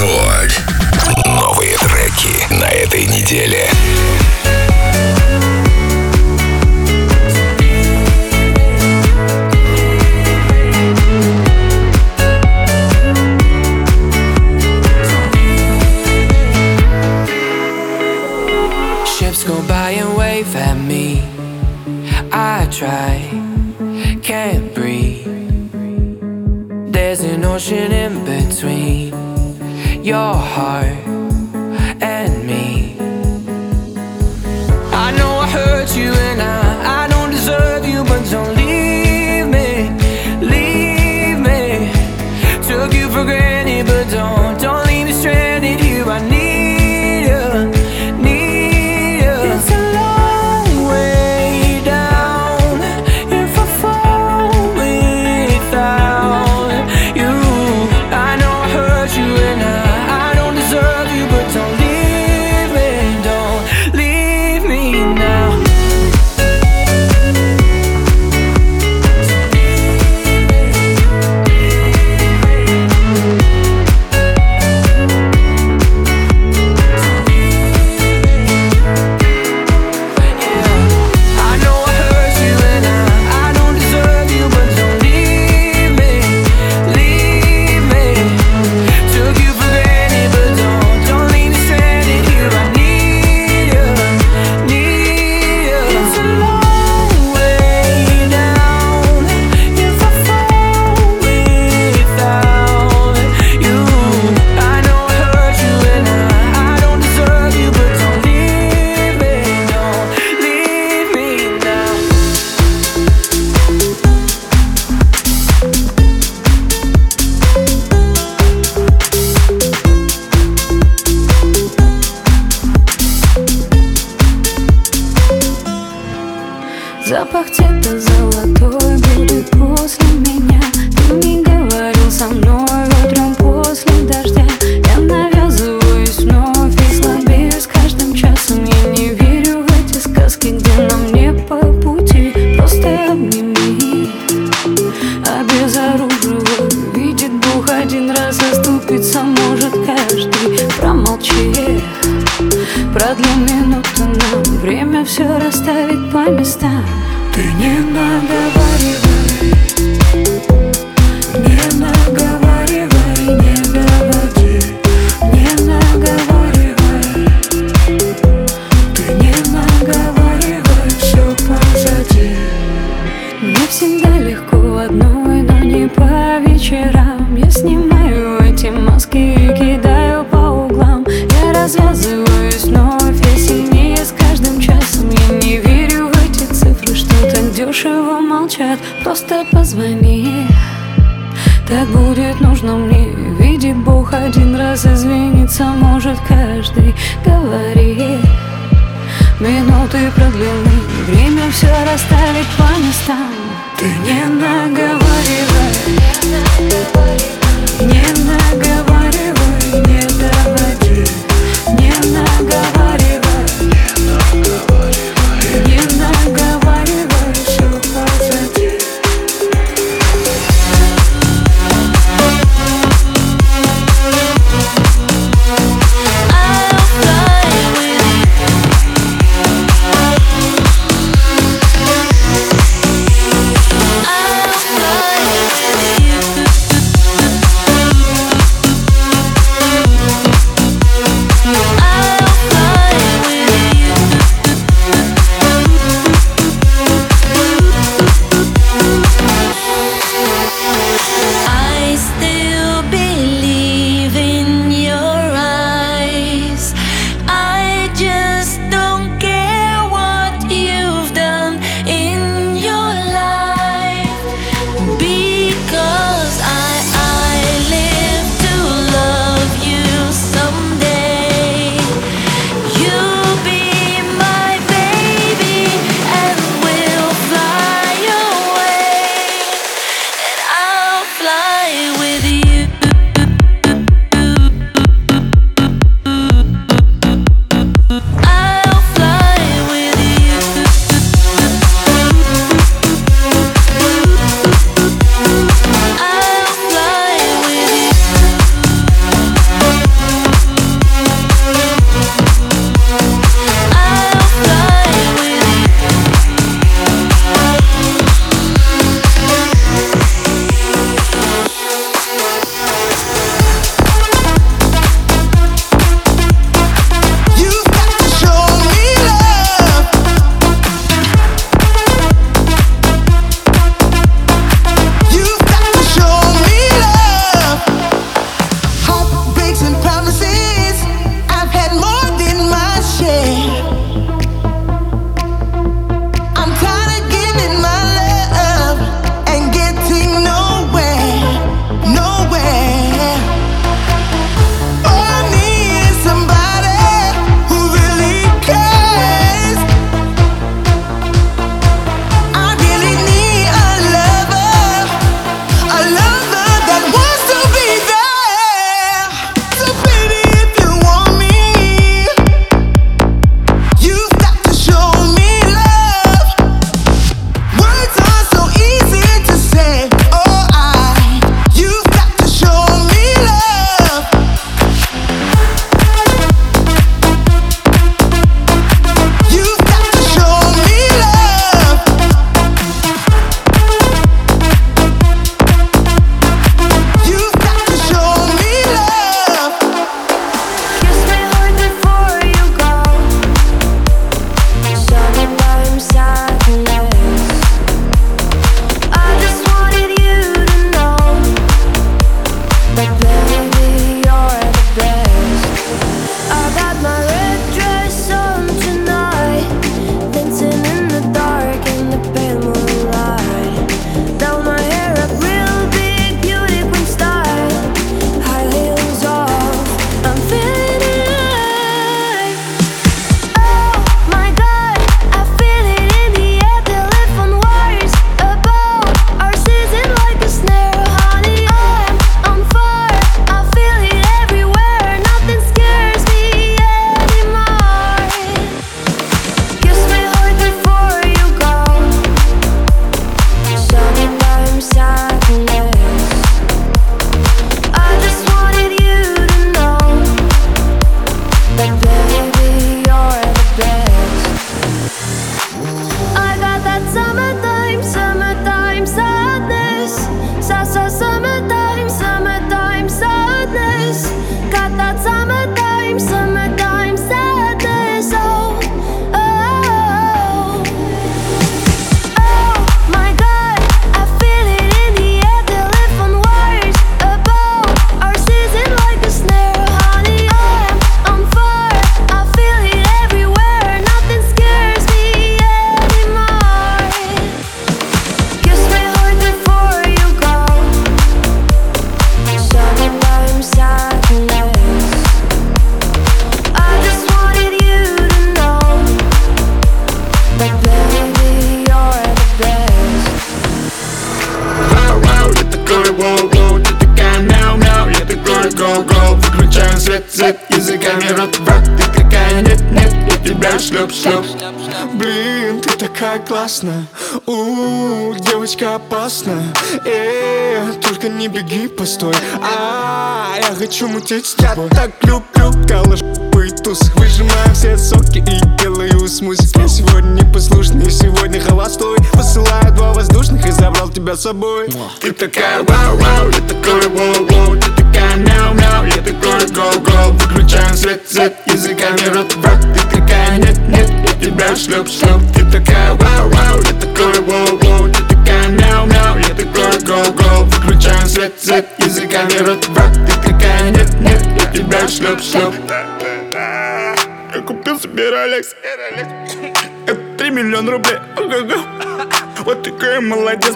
Рекорд. Новые треки на этой неделе. Ships go by and wave at me. I try, can't breathe. There's an ocean in between your heart. развязываюсь вновь. Я сильнее с каждым часом. Я не верю в эти цифры, что так дешево молчат. Просто позвони. Так будет нужно мне. Видит Бог один раз извиниться может каждый. Говори. Минуты продлены. Время все расставить по местам. Ты не нога тебя шлеп-шлеп Блин, ты такая классная. У девочка опасная. Э, Только не беги, постой. А Я хочу мутить с тобой. Так люблю, калаш и туз. Выжимаю все соки и делаю смузи Я сегодня непослушный, сегодня холостой. Посылаю два воздушных и забрал тебя с собой. Ты такая вау-вау, я такой воу-воу Ты такая мяу-мяу, я такой гоу-гоу. Выключаем свет, свет, языками рот в рот Ты такая нет-нет, я тебя шлеп-шлеп Ты такая вау-вау, я такой воу-воу. Ты такая мяу-мяу, я такой гоу-гоу. Выключаем свет, свет, языками рот в рот Ты такая нет-нет, я тебя шлеп-шлеп я купил себе Ролекс Это 3 миллиона рублей. Вот такой молодец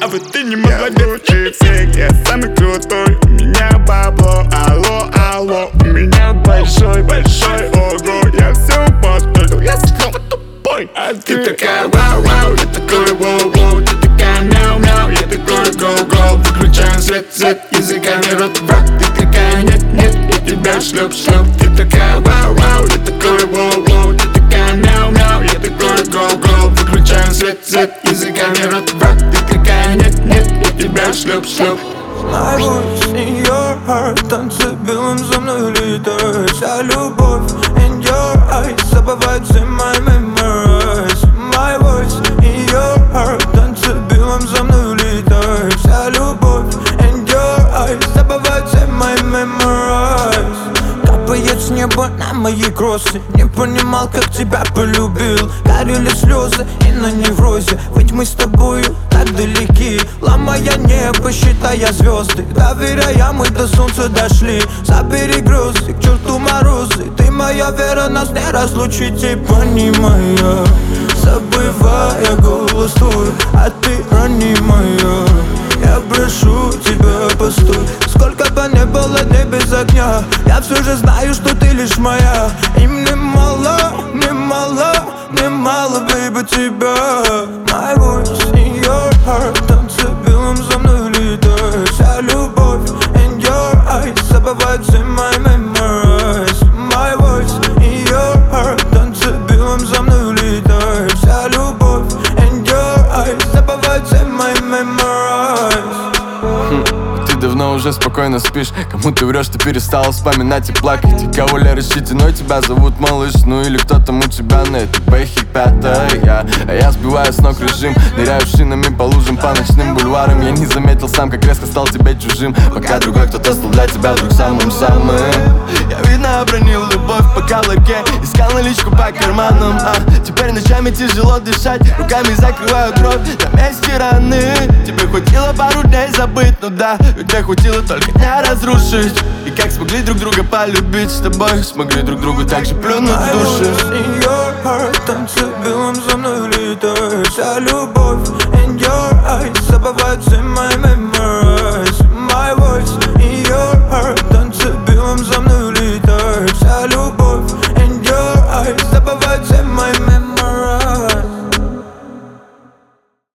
А вот ты не молодец. Чипсик, я самый крутой. У меня бабло, алло, алло У меня большой, большой. Ого Я все построил, я снова тупой. А ты такая вау-вау, я такой воу-воу. Ты такая мяу-мяу, я такой гоу-гоу. Выключаем свет, свет, языками рот в рот Ты такая нет-нет, я тебя шлеп-шлеп Ты такая вау-вау, я такой воу-воу. Ты такая мяу-мяу, я такой гоу-гоу. Выключаем свет, свет, языками рот в рот Ты нет-нет, я тебя шлеп-шлеп My voice in your heart Танцы белым за мной летает Вся любовь in your eyes Забывается my memories Капает с неба на мои кроссы. Не понимал, как тебя полюбил. Горели слезы и на неврозе. Ведь мы с тобою так далеки. Ломая небо, считая звезды. Доверяя, мы до солнца дошли. Забери грозы, к черту морозы. Ты моя вера, нас не разлучить. И понимая, забывая голос твой А ты давно уже спокойно спишь. Кому ты врешь, ты перестала вспоминать и плакать. И кого ли рассчитано тебя зовут малыш Ну или кто там у тебя на этой бэхе пятая. Я сбиваю с ног режим Ныряю шинами по лужам, по ночным бульварам. Я не заметил сам, как резко стал тебе чужим. Пока другой кто-то стал для тебя вдруг самым-самым Я видно обронил любовь по каблуке Искал наличку по карманам а Теперь ночами тяжело дышать. Руками закрываю кровь на месте раны. Тебе хватило пару дней забыть, ну да Тебе хватило только дня разрушить как смогли друг друга полюбить с тобой. Смогли друг другу так же плюнуть в души in Танцы белым за мной летает Вся любовь in your eyes Забывается my memories